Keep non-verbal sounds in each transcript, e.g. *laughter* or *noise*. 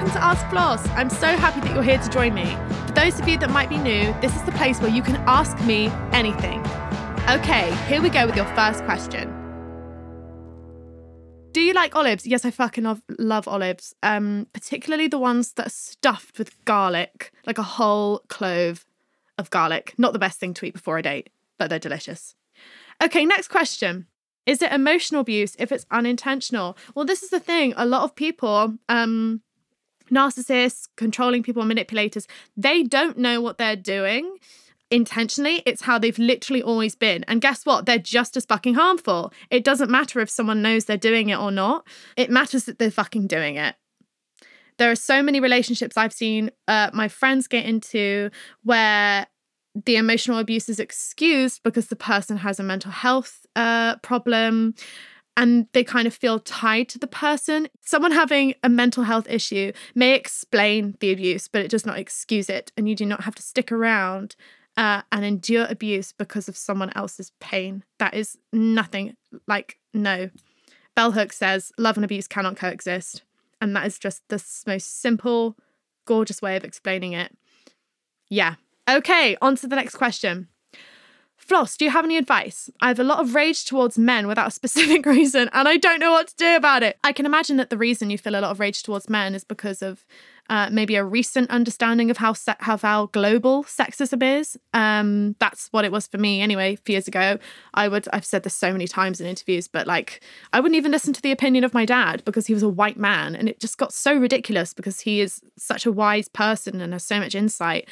welcome to Ask Floss. I'm so happy that you're here to join me. For those of you that might be new, this is the place where you can ask me anything. Okay, here we go with your first question. Do you like olives? Yes, I fucking love, love olives. Um, particularly the ones that are stuffed with garlic, like a whole clove of garlic. Not the best thing to eat before a date, but they're delicious. Okay, next question. Is it emotional abuse if it's unintentional? Well, this is the thing. A lot of people, um, narcissists, controlling people, manipulators, they don't know what they're doing intentionally. It's how they've literally always been. And guess what? They're just as fucking harmful. It doesn't matter if someone knows they're doing it or not, it matters that they're fucking doing it. There are so many relationships I've seen uh, my friends get into where the emotional abuse is excused because the person has a mental health uh, problem and they kind of feel tied to the person. Someone having a mental health issue may explain the abuse, but it does not excuse it. And you do not have to stick around uh, and endure abuse because of someone else's pain. That is nothing like, no. Bell Hooks says love and abuse cannot coexist. And that is just the most simple, gorgeous way of explaining it. Yeah, Okay, on to the next question. Floss, do you have any advice? I have a lot of rage towards men without a specific *laughs* reason, and I don't know what to do about it. I can imagine that the reason you feel a lot of rage towards men is because of uh, maybe a recent understanding of how se- how, how global sexism is. Um, that's what it was for me anyway. A few years ago, I would I've said this so many times in interviews, but like I wouldn't even listen to the opinion of my dad because he was a white man, and it just got so ridiculous because he is such a wise person and has so much insight.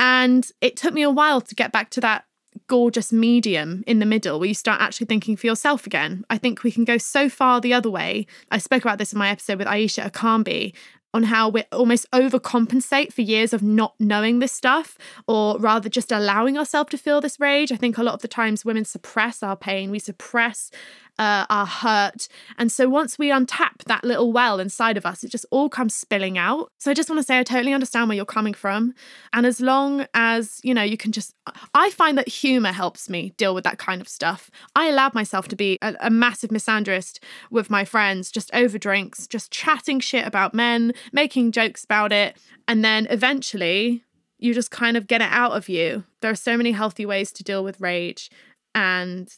And it took me a while to get back to that gorgeous medium in the middle where you start actually thinking for yourself again. I think we can go so far the other way. I spoke about this in my episode with Ayishat Akanbi on how we almost overcompensate for years of not knowing this stuff or rather just allowing ourselves to feel this rage. I think a lot of the times women suppress our pain, we suppress uh, our hurt. And so once we untap that little well inside of us, it just all comes spilling out. So I just want to say, I totally understand where you're coming from. And as long as, you know, you can just, I find that humor helps me deal with that kind of stuff. I allowed myself to be a, a massive misandrist with my friends, just over drinks, just chatting shit about men, making jokes about it. And then eventually, you just kind of get it out of you. There are so many healthy ways to deal with rage. And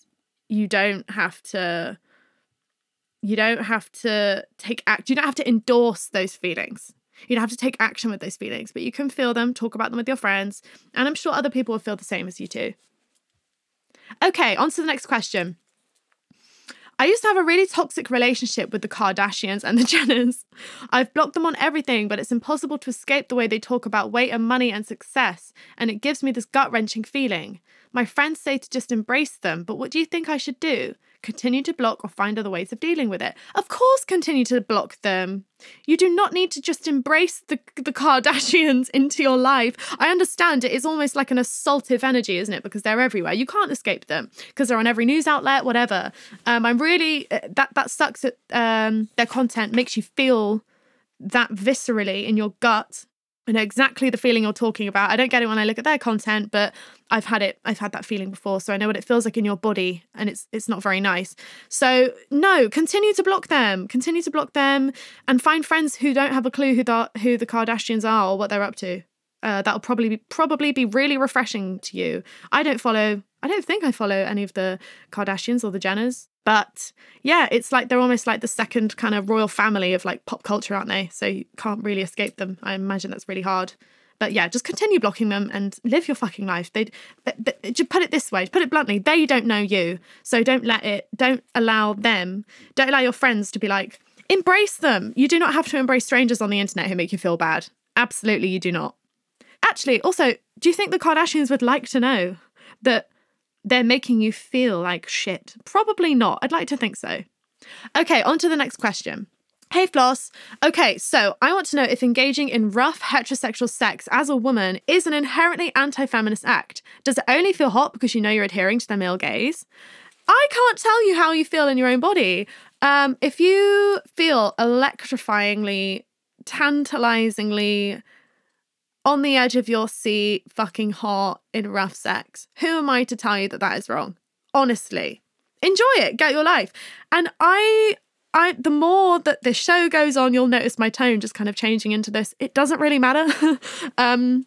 you don't have to you don't have to take act you don't have to endorse those feelings. You don't have to take action with those feelings but you can feel them talk about them with your friends and i'm sure other people will feel the same as you too. Okay on to the next question I used to have a really toxic relationship with the Kardashians and the *laughs* Jenners. I've blocked them on everything, but it's impossible to escape the way they talk about weight and money and success, and it gives me this gut wrenching feeling. My friends say to just embrace them, but what do you think I should do? Continue to block or find other ways of dealing with it? Of course, continue to block them. You do not need to just embrace the, the Kardashians *laughs* into your life. I understand it is almost like an assaultive energy, isn't it? Because they're everywhere. You can't escape them because they're on every news outlet, whatever. Um, I'm really, uh, that, that sucks that um, their content makes you feel that viscerally in your gut I know exactly the feeling you're talking about. I don't get it when I look at their content, but I've had it. I've had that feeling before, so I know what it feels like in your body, and it's it's not very nice. So no, continue to block them. Continue to block them, and find friends who don't have a clue who the who the Kardashians are or what they're up to. Uh, that'll probably be, probably be really refreshing to you. I don't follow. I don't think I follow any of the Kardashians or the Jenners. But yeah, it's like they're almost like the second kind of royal family of like pop culture, aren't they? So you can't really escape them. I imagine that's really hard. But yeah, just continue blocking them and live your fucking life. They, just put it this way, put it bluntly, they don't know you. So don't let it, don't allow them, don't allow your friends to be like, embrace them. You do not have to embrace strangers on the internet who make you feel bad. Absolutely, you do not. Actually, also, do you think the Kardashians would like to know that they're making you feel like shit? Probably not. I'd like to think so. Okay, on to the next question. Hey Floss. Okay, so I want to know if engaging in rough heterosexual sex as a woman is an inherently anti feminist act. Does it only feel hot because you know you're adhering to the male gaze? I can't tell you how you feel in your own body. Um, if you feel electrifyingly, tantalizingly on the edge of your seat, fucking hot in rough sex. Who am I to tell you that that is wrong? Honestly, enjoy it, get your life. And I I the more that this show goes on, you'll notice my tone just kind of changing into this. It doesn't really matter. *laughs* um,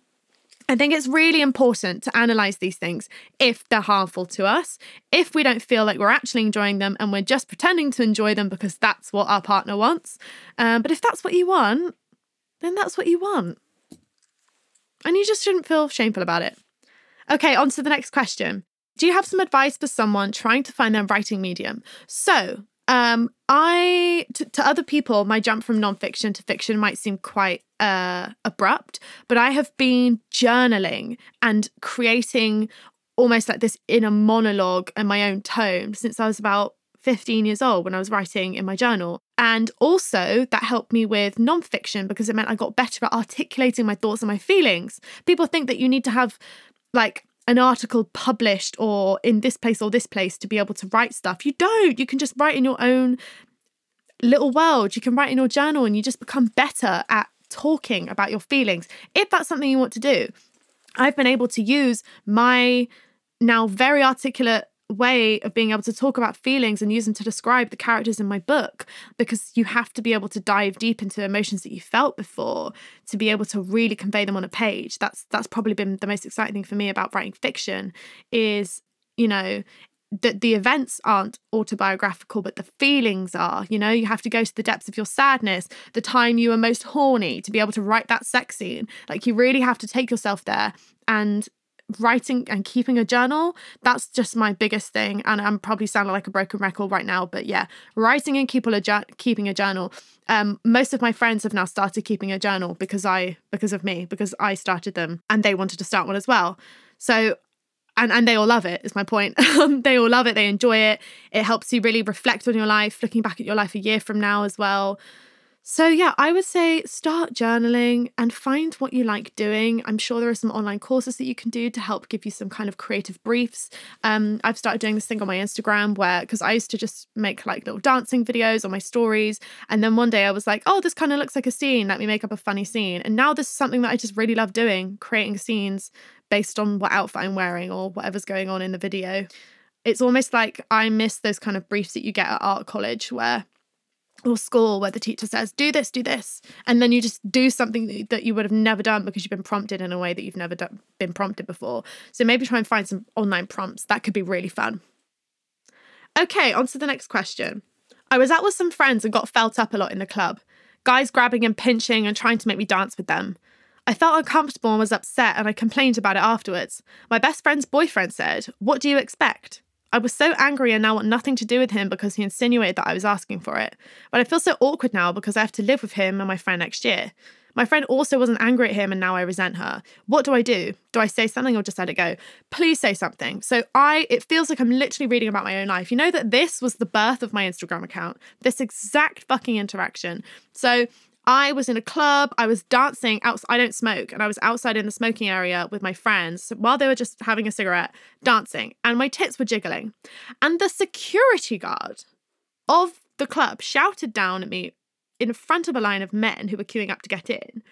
I think it's really important to analyze these things if they're harmful to us, if we don't feel like we're actually enjoying them and we're just pretending to enjoy them because that's what our partner wants. Um, but if that's what you want, then that's what you want. And you just shouldn't feel shameful about it. Okay, on to the next question. Do you have some advice for someone trying to find their writing medium? So, um, I to, to other people, my jump from nonfiction to fiction might seem quite uh, abrupt, but I have been journaling and creating almost like this inner monologue and my own tone since I was about 15 years old when I was writing in my journal. And also, that helped me with nonfiction because it meant I got better at articulating my thoughts and my feelings. People think that you need to have like an article published or in this place or this place to be able to write stuff. You don't. You can just write in your own little world. You can write in your journal and you just become better at talking about your feelings. If that's something you want to do, I've been able to use my now very articulate way of being able to talk about feelings and use them to describe the characters in my book because you have to be able to dive deep into emotions that you felt before to be able to really convey them on a page that's that's probably been the most exciting thing for me about writing fiction is you know that the events aren't autobiographical, but the feelings are. You know, you have to go to the depths of your sadness, the time you were most horny to be able to write that sex scene. Like, you really have to take yourself there. And writing and keeping a journal that's just my biggest thing and i'm probably sounding like a broken record right now but yeah writing and keep a ju- keeping a journal. Um, most of my friends have now started keeping a journal because i because of me because i started them and they wanted to start one as well. So and and they all love it is my point. *laughs* They all love it they enjoy it. It helps you really reflect on your life looking back at your life a year from now as well so, yeah, I would say start journaling and find what you like doing. I'm sure there are some online courses that you can do to help give you some kind of creative briefs. Um, I've started doing this thing on my Instagram where, because I used to just make like little dancing videos on my stories. And then one day I was like, oh, this kind of looks like a scene. Let me make up a funny scene. And now this is something that I just really love doing, creating scenes based on what outfit I'm wearing or whatever's going on in the video. It's almost like I miss those kind of briefs that you get at art college where or school where the teacher says, do this, do this. And then you just do something that you would have never done because you've been prompted in a way that you've never been prompted before. So maybe try and find some online prompts. That could be really fun. Okay, on to the next question. I was out with some friends and got felt up a lot in the club. Guys grabbing and pinching and trying to make me dance with them. I felt uncomfortable and was upset, and I complained about it afterwards. My best friend's boyfriend said, What do you expect? I was so angry and now want nothing to do with him because he insinuated that I was asking for it. But I feel so awkward now because I have to live with him and my friend next year. My friend also wasn't angry at him and now I resent her. What do I do? Do I say something or just let it go? Please say something. So I it feels like I'm literally reading about my own life. You know that this was the birth of my Instagram account. This exact fucking interaction. So I was in a club, I was dancing outside. I don't smoke, and I was outside in the smoking area with my friends while they were just having a cigarette, dancing, and my tits were jiggling. And the security guard of the club shouted down at me in front of a line of men who were queuing up to get in.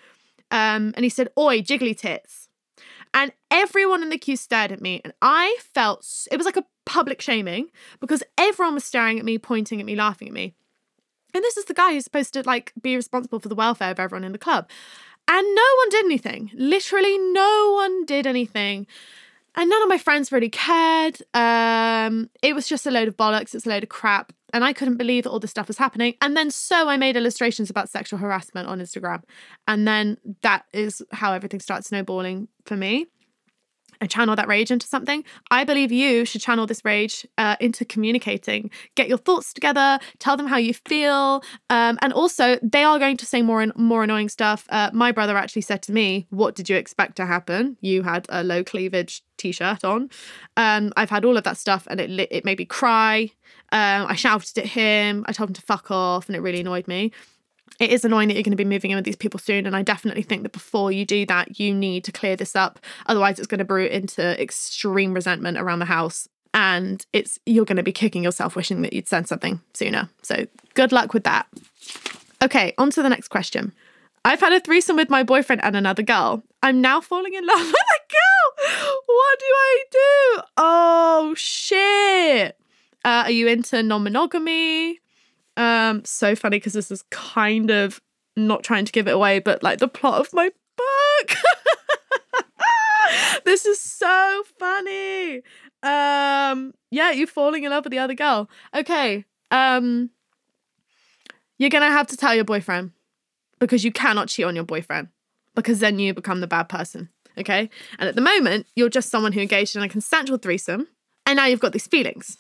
Um, and he said, Oi, jiggly tits. And everyone in the queue stared at me, and I felt it was like a public shaming because everyone was staring at me, pointing at me, laughing at me. And this is the guy who's supposed to like be responsible for the welfare of everyone in the club. And no one did anything. Literally no one did anything. And none of my friends really cared. Um, it was just a load of bollocks, it's a load of crap. And I couldn't believe that all this stuff was happening. And then so I made illustrations about sexual harassment on Instagram. And then that is how everything started snowballing for me and channel that rage into something. I believe you should channel this rage uh, into communicating. Get your thoughts together, tell them how you feel, um, and also they are going to say more and more annoying stuff. Uh, my brother actually said to me, "What did you expect to happen? You had a low cleavage t-shirt on." Um, I've had all of that stuff, and it it made me cry. Um, I shouted at him. I told him to fuck off, and it really annoyed me it is annoying that you're going to be moving in with these people soon. And I definitely think that before you do that, you need to clear this up. Otherwise, it's going to brew into extreme resentment around the house. And it's you're going to be kicking yourself wishing that you'd said something sooner. So good luck with that. Okay, on to the next question. I've had a threesome with my boyfriend and another girl. I'm now falling in love *laughs* with a girl. What do I do? Oh shit. Uh, are you into non monogamy? Um, so funny because this is kind of not trying to give it away, but like the plot of my book. *laughs* this is so funny. Um, yeah, you falling in love with the other girl. Okay. Um, you're gonna have to tell your boyfriend because you cannot cheat on your boyfriend because then you become the bad person. Okay. And at the moment, you're just someone who engaged in a consensual threesome, and now you've got these feelings.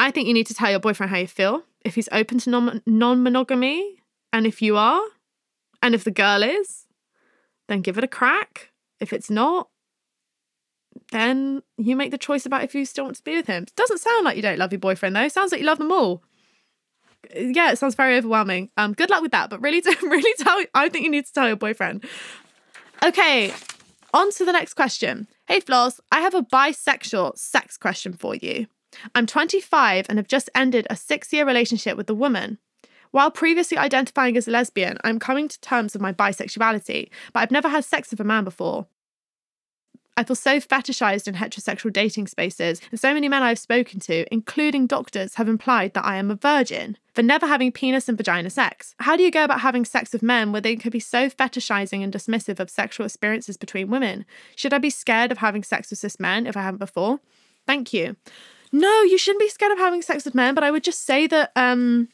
I think you need to tell your boyfriend how you feel. If he's open to non monogamy, and if you are, and if the girl is, then give it a crack. If it's not, then you make the choice about if you still want to be with him. It doesn't sound like you don't love your boyfriend though. It sounds like you love them all. Yeah, it sounds very overwhelming. Um, good luck with that. But really, *laughs* really tell. I think you need to tell your boyfriend. Okay, on to the next question. Hey Floss, I have a bisexual sex question for you. I'm 25 and have just ended a six-year relationship with a woman. While previously identifying as a lesbian, I'm coming to terms with my bisexuality, but I've never had sex with a man before. I feel so fetishized in heterosexual dating spaces, and so many men I've spoken to, including doctors, have implied that I am a virgin for never having penis and vagina sex. How do you go about having sex with men where they could be so fetishizing and dismissive of sexual experiences between women? Should I be scared of having sex with cis men if I haven't before? Thank you. No, you shouldn't be scared of having sex with men, but I would just say that um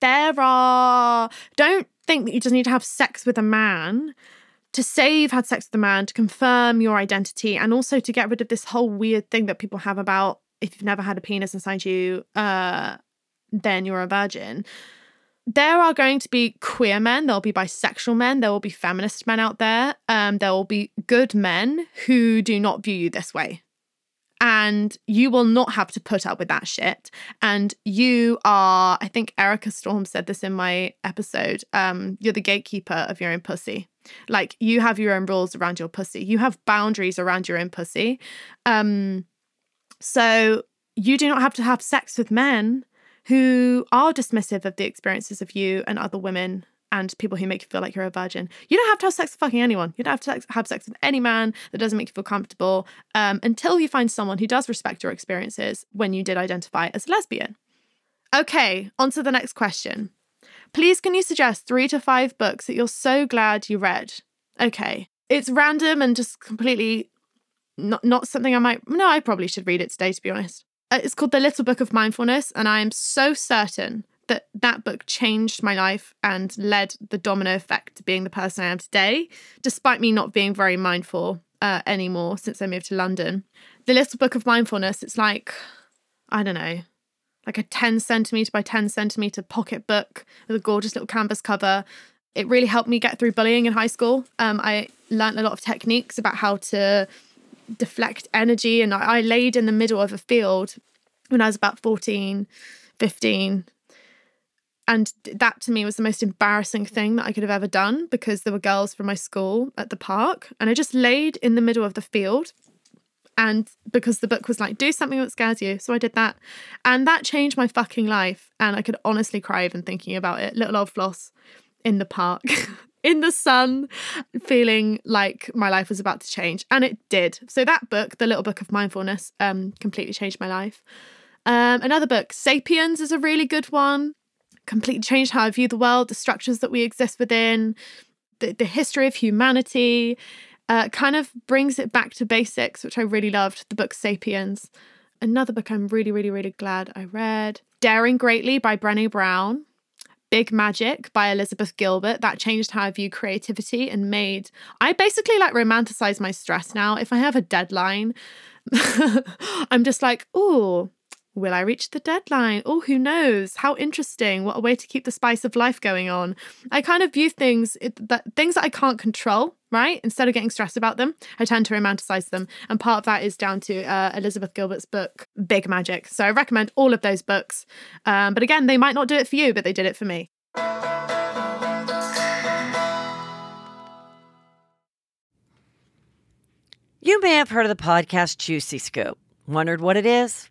there are don't think that you just need to have sex with a man to say you've had sex with a man, to confirm your identity, and also to get rid of this whole weird thing that people have about if you've never had a penis inside you, uh, then you're a virgin. There are going to be queer men, there will be bisexual men, there will be feminist men out there, um, there will be good men who do not view you this way and you will not have to put up with that shit. And you are i think erica storm said this in my episode um you're the gatekeeper of your own pussy. Like you have your own rules around your pussy. You have boundaries around your own pussy. Um so you do not have to have sex with men who are dismissive of the experiences of you and other women and people who make you feel like you're a virgin. You don't have to have sex with fucking anyone. You don't have to have sex with any man that doesn't make you feel comfortable um, until you find someone who does respect your experiences when you did identify as lesbian. Okay, on to the next question. Please, can you suggest three to five books that you're so glad you read? Okay, it's random and just completely not, not something I might. No, I probably should read it today, to be honest. Uh, it's called The Little Book of Mindfulness, and I am so certain that that book changed my life and led the domino effect to being the person I am today, despite me not being very mindful uh, anymore since I moved to London. The Little Book of Mindfulness, it's like, I don't know, like a 10 centimeter by 10 centimeter pocket book with a gorgeous little canvas cover. It really helped me get through bullying in high school. Um, I learned a lot of techniques about how to deflect energy, and I, I laid in the middle of a field when I was about 14, 15 and that to me was the most embarrassing thing that I could have ever done because there were girls from my school at the park and I just laid in the middle of the field. And because the book was like do something that scares you. So I did that. And that changed my fucking life. And I could honestly cry even thinking about it. Little old floss in the park *laughs* in the sun feeling like my life was about to change. And it did. So that book the little book of mindfulness um completely changed my life. Um, another book, Sapiens, is a really good one completely changed how I view the world, the structures that we exist within, the, the history of humanity. Uh, kind of brings it back to basics, which I really loved. The book Sapiens. Another book I'm really, really, really glad I read. Daring Greatly by Brené Brown. Big Magic by Elizabeth Gilbert. That changed how I view creativity and made. I basically like romanticize my stress now. If I have a deadline, *laughs* I'm just like, oh, Will I reach the deadline? Oh, who knows? How interesting. What a way to keep the spice of life going on. I kind of view things that things that I can't control, right? Instead of getting stressed about them, I tend to romanticize them. And part of that is down to uh, Elizabeth Gilbert's book, Big Magic. So I recommend all of those books. Um, but again, they might not do it for you, but they did it for me. You may have heard of the podcast Juicy Scoop. Wondered what it is?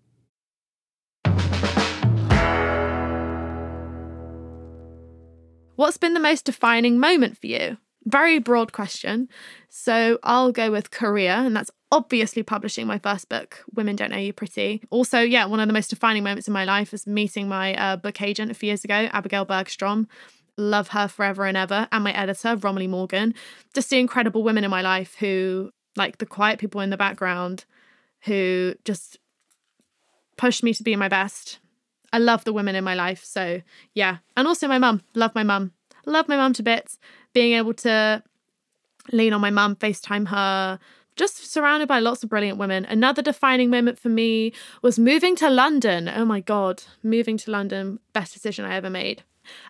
What's been the most defining moment for you? Very broad question. So I'll go with career, and that's obviously publishing my first book, Women Don't Owe You Pretty. Also, yeah, one of the most defining moments in my life is meeting my uh, book agent a few years ago, Abigail Bergstrom. Love her forever and ever. And my editor, Romilly Morgan. Just the incredible women in my life who, like the quiet people in the background, who just pushed me to be my best. I love the women in my life. So, yeah. And also my mum. Love my mum. Love my mum to bits. Being able to lean on my mum, FaceTime her, just surrounded by lots of brilliant women. Another defining moment for me was moving to London. Oh my God, moving to London, best decision I ever made.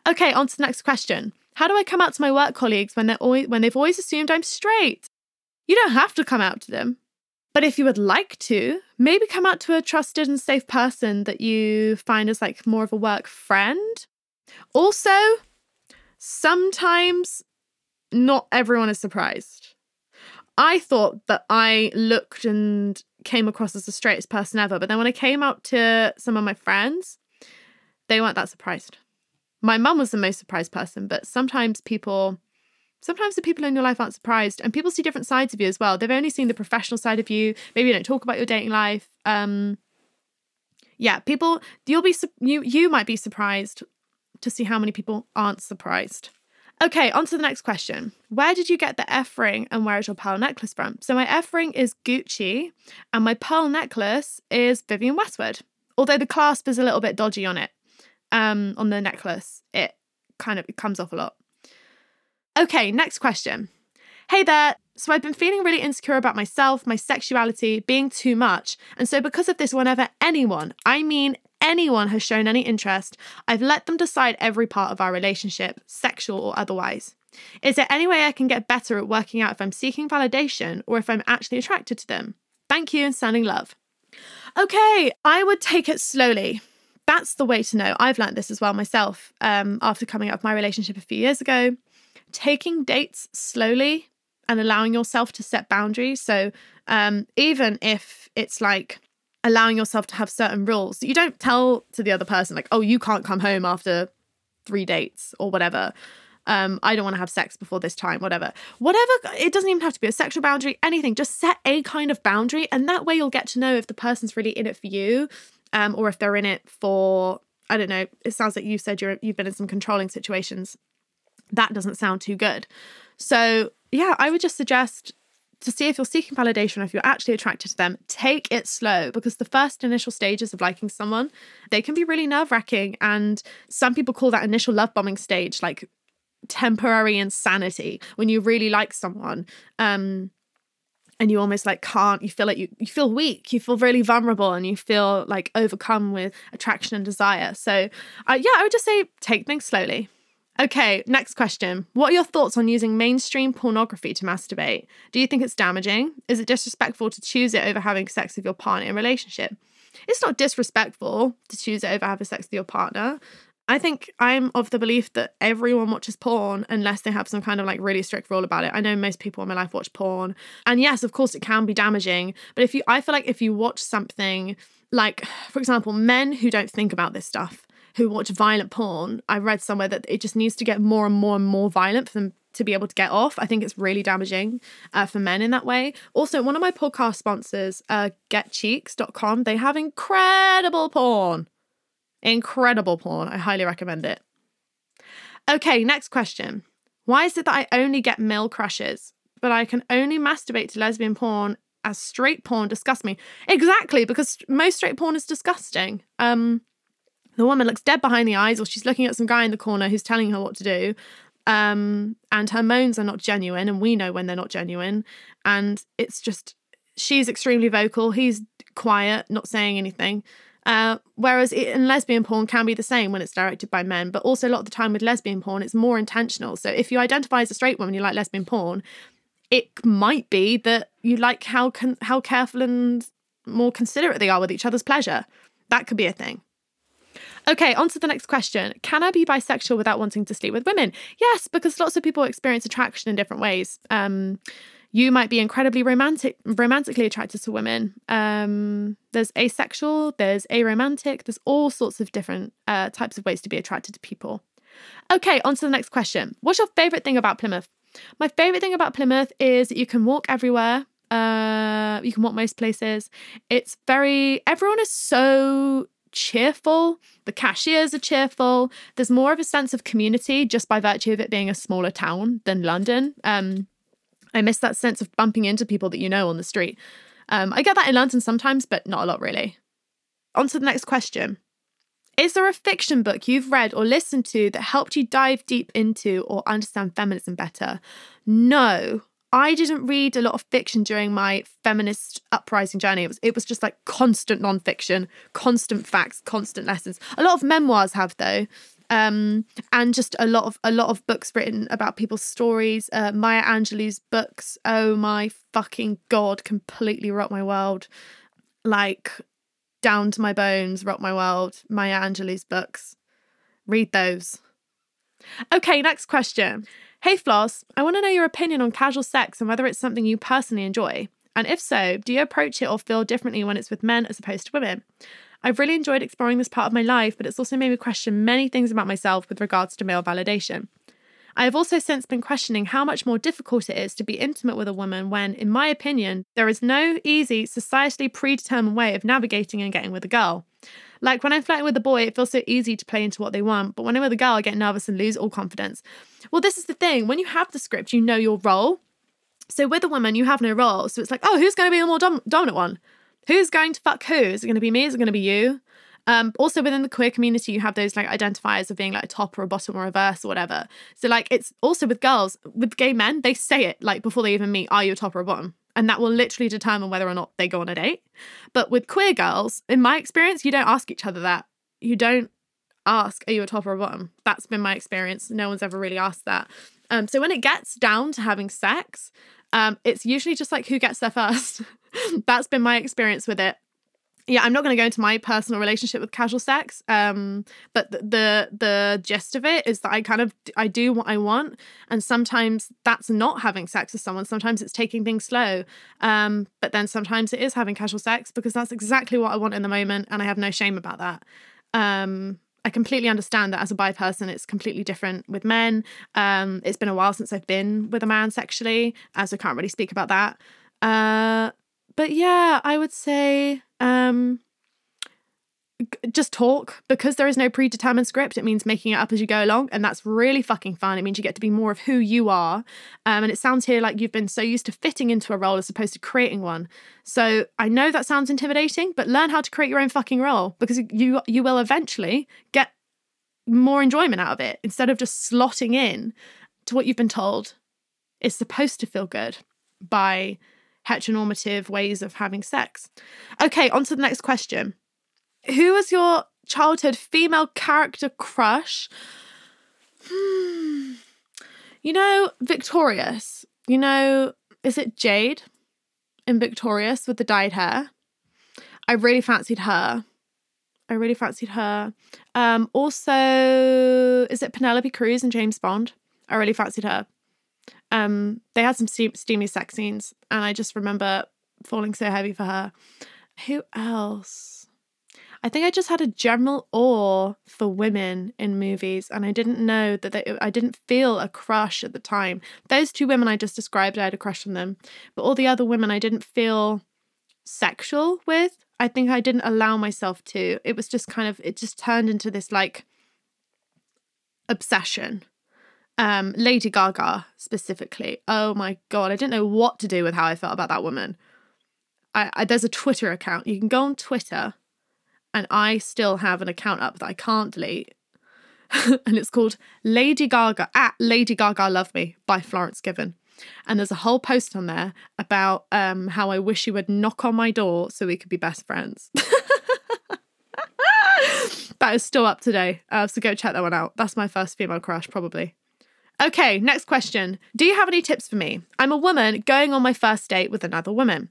Okay, on to the next question. How do I come out to my work colleagues when they're always, when they've always assumed I'm straight? You don't have to come out to them. But if you would like to, maybe come out to a trusted and safe person that you find as like more of a work friend. Also, sometimes not everyone is surprised. I thought that I looked and came across as the straightest person ever, but then when I came out to some of my friends, they weren't that surprised. My mum was the most surprised person, but sometimes people sometimes the people in your life aren't surprised and people see different sides of you as well. They've only seen the professional side of you. Maybe you don't talk about your dating life. Um yeah people you'll be you you might be surprised to see how many people aren't surprised. Okay on to the next question. Where did you get the f ring and where is your pearl necklace from? So my f ring is gucci and my pearl necklace is vivienne westwood although the clasp is a little bit dodgy on it um on the necklace. It kind of it comes off a lot Okay, next question. Hey there. So I've been feeling really insecure about myself, my sexuality, being too much. And so, because of this, whenever anyone, I mean anyone, has shown any interest, I've let them decide every part of our relationship, sexual or otherwise. Is there any way I can get better at working out if I'm seeking validation or if I'm actually attracted to them? Thank you and sending love. Okay, I would take it slowly. That's the way to know. I've learned this as well myself um, after coming out of my relationship a few years ago taking dates slowly and allowing yourself to set boundaries. So, um, even if it's like allowing yourself to have certain rules, you don't tell to the other person, like, oh, you can't come home after three dates or whatever. Um, I don't want to have sex before this time, whatever. Whatever, it doesn't even have to be a sexual boundary, anything. Just set a kind of boundary, and that way you'll get to know if the person's really in it for you, um, or if they're in it for, I don't know. It sounds like you said you're you've been in some controlling situations that doesn't sound too good. So, yeah, I would just suggest to see if you're seeking validation, or if you're actually attracted to them, take it slow because the first initial stages of liking someone, they can be really nerve wracking. And some people call that initial love bombing stage like temporary insanity when you really like someone. Um, and you almost like can't you feel like you, you feel weak you feel really vulnerable and you feel like overcome with attraction and desire so uh, yeah i would just say take things slowly Okay, next question. What are your thoughts on using mainstream pornography to masturbate? Do you think it's damaging? Is it disrespectful to choose it over having sex with your partner in a relationship? It's not disrespectful to choose it over having sex with your partner. I think I'm of the belief that everyone watches porn unless they have some kind of like really strict rule about it. I know most people in my life watch porn. And yes, of course it can be damaging, but if you I feel like if you watch something like for example, men who don't think about this stuff, who watch violent porn, I read somewhere that it just needs to get more and more and more violent for them to be able to get off. I think it's really damaging uh, for men in that way. Also, one of my podcast sponsors, uh, getcheeks.com, they have incredible porn. Incredible porn. I highly recommend it. Okay, next question. Why is it that I only get male crushes, but I can only masturbate to lesbian porn as straight porn disgusts me? Exactly, because most straight porn is disgusting. Um, the woman looks dead behind the eyes, or she's looking at some guy in the corner who's telling her what to do. Um, and her moans are not genuine, and we know when they're not genuine. And it's just she's extremely vocal, he's quiet, not saying anything. Uh, whereas it, in lesbian porn can be the same when it's directed by men, but also a lot of the time with lesbian porn, it's more intentional. So if you identify as a straight woman, you like lesbian porn, it might be that you like how con- how careful and more considerate they are with each other's pleasure. That could be a thing. Okay, on to the next question. Can I be bisexual without wanting to sleep with women? Yes, because lots of people experience attraction in different ways. Um, you might be incredibly romantic, romantically attracted to women. Um, there's asexual, there's aromantic, there's all sorts of different uh, types of ways to be attracted to people. Okay, on to the next question. What's your favorite thing about Plymouth? My favorite thing about Plymouth is that you can walk everywhere. Uh, you can walk most places. It's very, everyone is so cheerful. The cashiers are cheerful. There's more of a sense of community just by virtue of it being a smaller town than London. Um, I miss that sense of bumping into people that you know on the street. Um, I get that in London sometimes, but not a lot really. On to the next question. Is there a fiction book you've read or listened to that helped you dive deep into or understand feminism better? No, I didn't read a lot of fiction during my feminist uprising journey. It was it was just like constant nonfiction, constant facts, constant lessons. A lot of memoirs have though, um, and just a lot of a lot of books written about people's stories. Uh, Maya Angelou's books. Oh my fucking god! Completely rocked my world. Like down to my bones, rocked my world. Maya Angelou's books. Read those. Okay, next question. Hey Floss, I want to know your opinion on casual sex and whether it's something you personally enjoy. And if so, do you approach it or feel differently when it's with men as opposed to women? I've really enjoyed exploring this part of my life, but it's also made me question many things about myself with regards to male validation. I have also since been questioning how much more difficult it is to be intimate with a woman when, in my opinion, there is no easy, societally predetermined way of navigating and getting with a girl. Like when I'm flirting with a boy, it feels so easy to play into what they want, but when I'm with a girl, I get nervous and lose all confidence. Well, this is the thing when you have the script, you know your role. So with a woman, you have no role. So it's like, oh, who's going to be the more dom- dominant one? Who's going to fuck who? Is it going to be me? Is it going to be you? Um, also within the queer community, you have those like identifiers of being like a top or a bottom or a verse or whatever. So like it's also with girls, with gay men, they say it like before they even meet, are you a top or a bottom? And that will literally determine whether or not they go on a date. But with queer girls, in my experience, you don't ask each other that. You don't ask, are you a top or a bottom? That's been my experience. No one's ever really asked that. Um, so when it gets down to having sex, um, it's usually just like who gets there *laughs* first. That's been my experience with it. Yeah, I'm not going to go into my personal relationship with casual sex, um, but the, the the gist of it is that I kind of I do what I want, and sometimes that's not having sex with someone. Sometimes it's taking things slow, um, but then sometimes it is having casual sex because that's exactly what I want in the moment, and I have no shame about that. Um, I completely understand that as a bi person, it's completely different with men. Um, it's been a while since I've been with a man sexually, as I can't really speak about that. Uh, but yeah, I would say um, just talk because there is no predetermined script. It means making it up as you go along, and that's really fucking fun. It means you get to be more of who you are. Um, and it sounds here like you've been so used to fitting into a role as opposed to creating one. So I know that sounds intimidating, but learn how to create your own fucking role because you you will eventually get more enjoyment out of it instead of just slotting in to what you've been told is supposed to feel good by heteronormative ways of having sex. Okay, on to the next question. Who was your childhood female character crush? Hmm. You know, Victorious. You know, is it Jade in Victorious with the dyed hair? I really fancied her. I really fancied her. Um, also, is it Penelope Cruz and James Bond? I really fancied her. Um, they had some steamy sex scenes, and I just remember falling so heavy for her. Who else? I think I just had a general awe for women in movies, and I didn't know that they, I didn't feel a crush at the time. Those two women I just described, I had a crush on them, but all the other women I didn't feel sexual with. I think I didn't allow myself to. It was just kind of, it just turned into this like obsession um, Lady Gaga specifically. Oh my god, I didn't know what to do with how I felt about that woman. I, I there's a Twitter account. You can go on Twitter, and I still have an account up that I can't delete. *laughs* and it's called Lady Gaga at Lady Gaga Love Me by Florence Given. And there's a whole post on there about um, how I wish you would knock on my door so we could be best friends. *laughs* that is still up today. Uh, so go check that one out. That's my first female crush, probably. Okay, next question. Do you have any tips for me? I'm a woman going on my first date with another woman.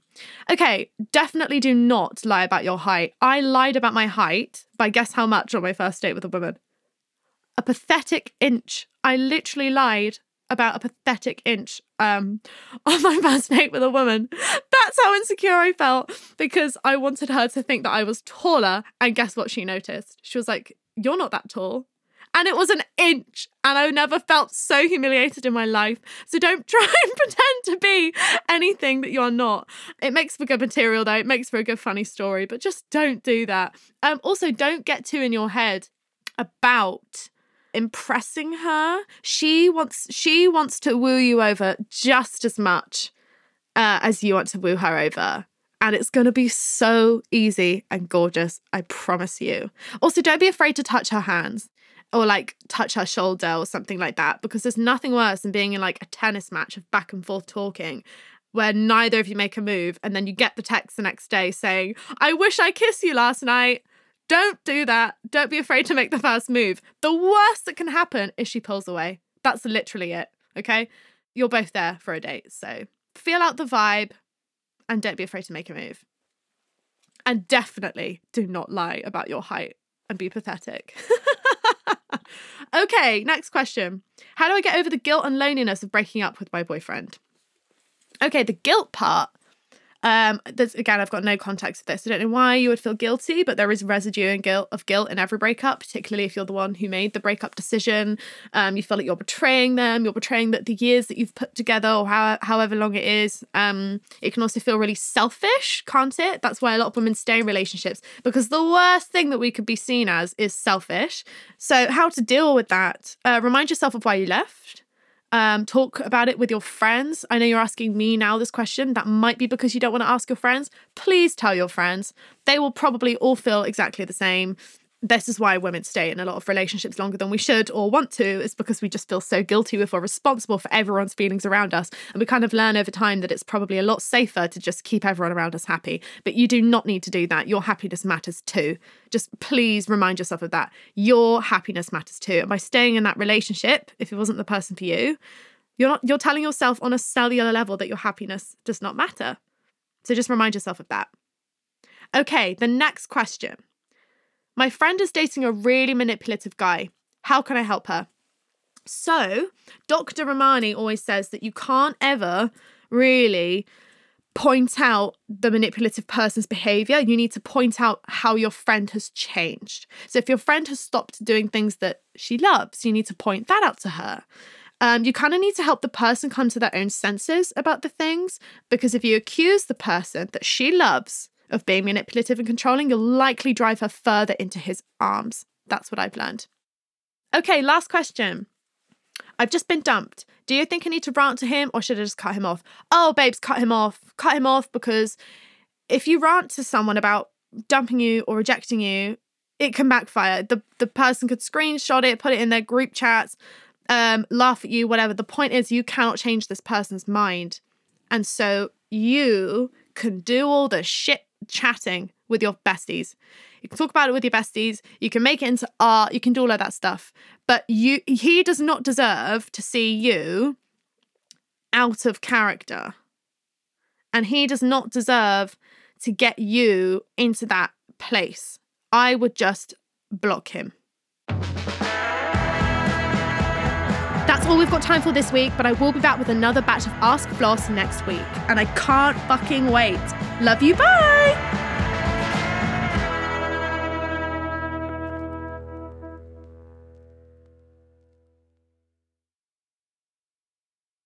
Okay, definitely do not lie about your height. I lied about my height by guess how much on my first date with a woman? A pathetic inch. I literally lied about a pathetic inch um, *laughs* on my first date with a woman. That's how insecure I felt because I wanted her to think that I was taller. And guess what she noticed? She was like, You're not that tall and it was an inch. And I never felt so humiliated in my life. So don't *laughs* try and pretend to be anything that you're not. It makes for good material, though. It makes for a good, funny story, but just don't do that. Um, also, don't get too in your head about impressing her. She wants she wants to woo you over just as much uh, as you want to woo her over. And it's going to be so easy and gorgeous, I promise you. Also, don't be afraid to touch her hands or like touch her shoulder or something like that because there's nothing worse than being in like a tennis match of back and forth talking where neither of you make a move and then you get the text the next day saying i wish i kissed you last night. Don't do that. Don't be afraid to make the first move. The worst that can happen is she pulls away. That's literally it okay? You're both there for a date so feel out the vibe and don't be afraid to make a move. And definitely do not lie about your height and be pathetic *laughs* okay, next question. How do I get over the guilt and loneliness of breaking up with my boyfriend? Okay, the guilt part um, there's again, I've got no context for this. I don't know why you would feel guilty, but there is residue and guilt of guilt in every breakup, particularly if you're the one who made the breakup decision. Um, you feel like you're betraying them, you're betraying the, the years that you've put together, or how, however long it is. Um, it can also feel really selfish, can't it? That's why a lot of women stay in relationships because the worst thing that we could be seen as is selfish. So, how to deal with that? Uh, remind yourself of why you left. Um, talk about it with your friends. I know you're asking me now this question. That might be because you don't want to ask your friends. Please tell your friends. They will probably all feel exactly the same this is why women stay in a lot of relationships longer than we should or want to is because we just feel so guilty if we're responsible for everyone's feelings around us. And we kind of learn over time that it's probably a lot safer to just keep everyone around us happy. But you do not need to do that. Your happiness matters too. Just please remind yourself of that. Your happiness matters too. And by staying in that relationship if it wasn't the person for you you're not you're telling yourself on a cellular level that your happiness does not matter. So just remind yourself of that. Okay the next question my friend is dating a really manipulative guy. How can I help her? So, Dr. Ramani always says that you can't ever really point out the manipulative person's behavior. You need to point out how your friend has changed. So, if your friend has stopped doing things that she loves, you need to point that out to her. Um, you kind of need to help the person come to their own senses about the things because if you accuse the person that she loves of being manipulative and controlling, you'll likely drive her further into his arms. That's what I've learned. Okay, last question. I've just been dumped. Do you think I need to rant to him or should I just cut him off? Oh, babes, cut him off. Cut him off because if you rant to someone about dumping you or rejecting you, it can backfire. The the person could screenshot it, put it in their group chats, um, laugh at you, whatever. The point is you cannot change this person's mind. And so you can do all the shit chatting with your besties. You can talk about it with your besties. You can make it into art. You can do all of that stuff. But you, he does not deserve to see you out of character, and he does not deserve to get you into that place. I would just block him. All we've got time for this week, but I will be back with another batch of Ask Floss next week. And I can't fucking wait. Love you. Bye.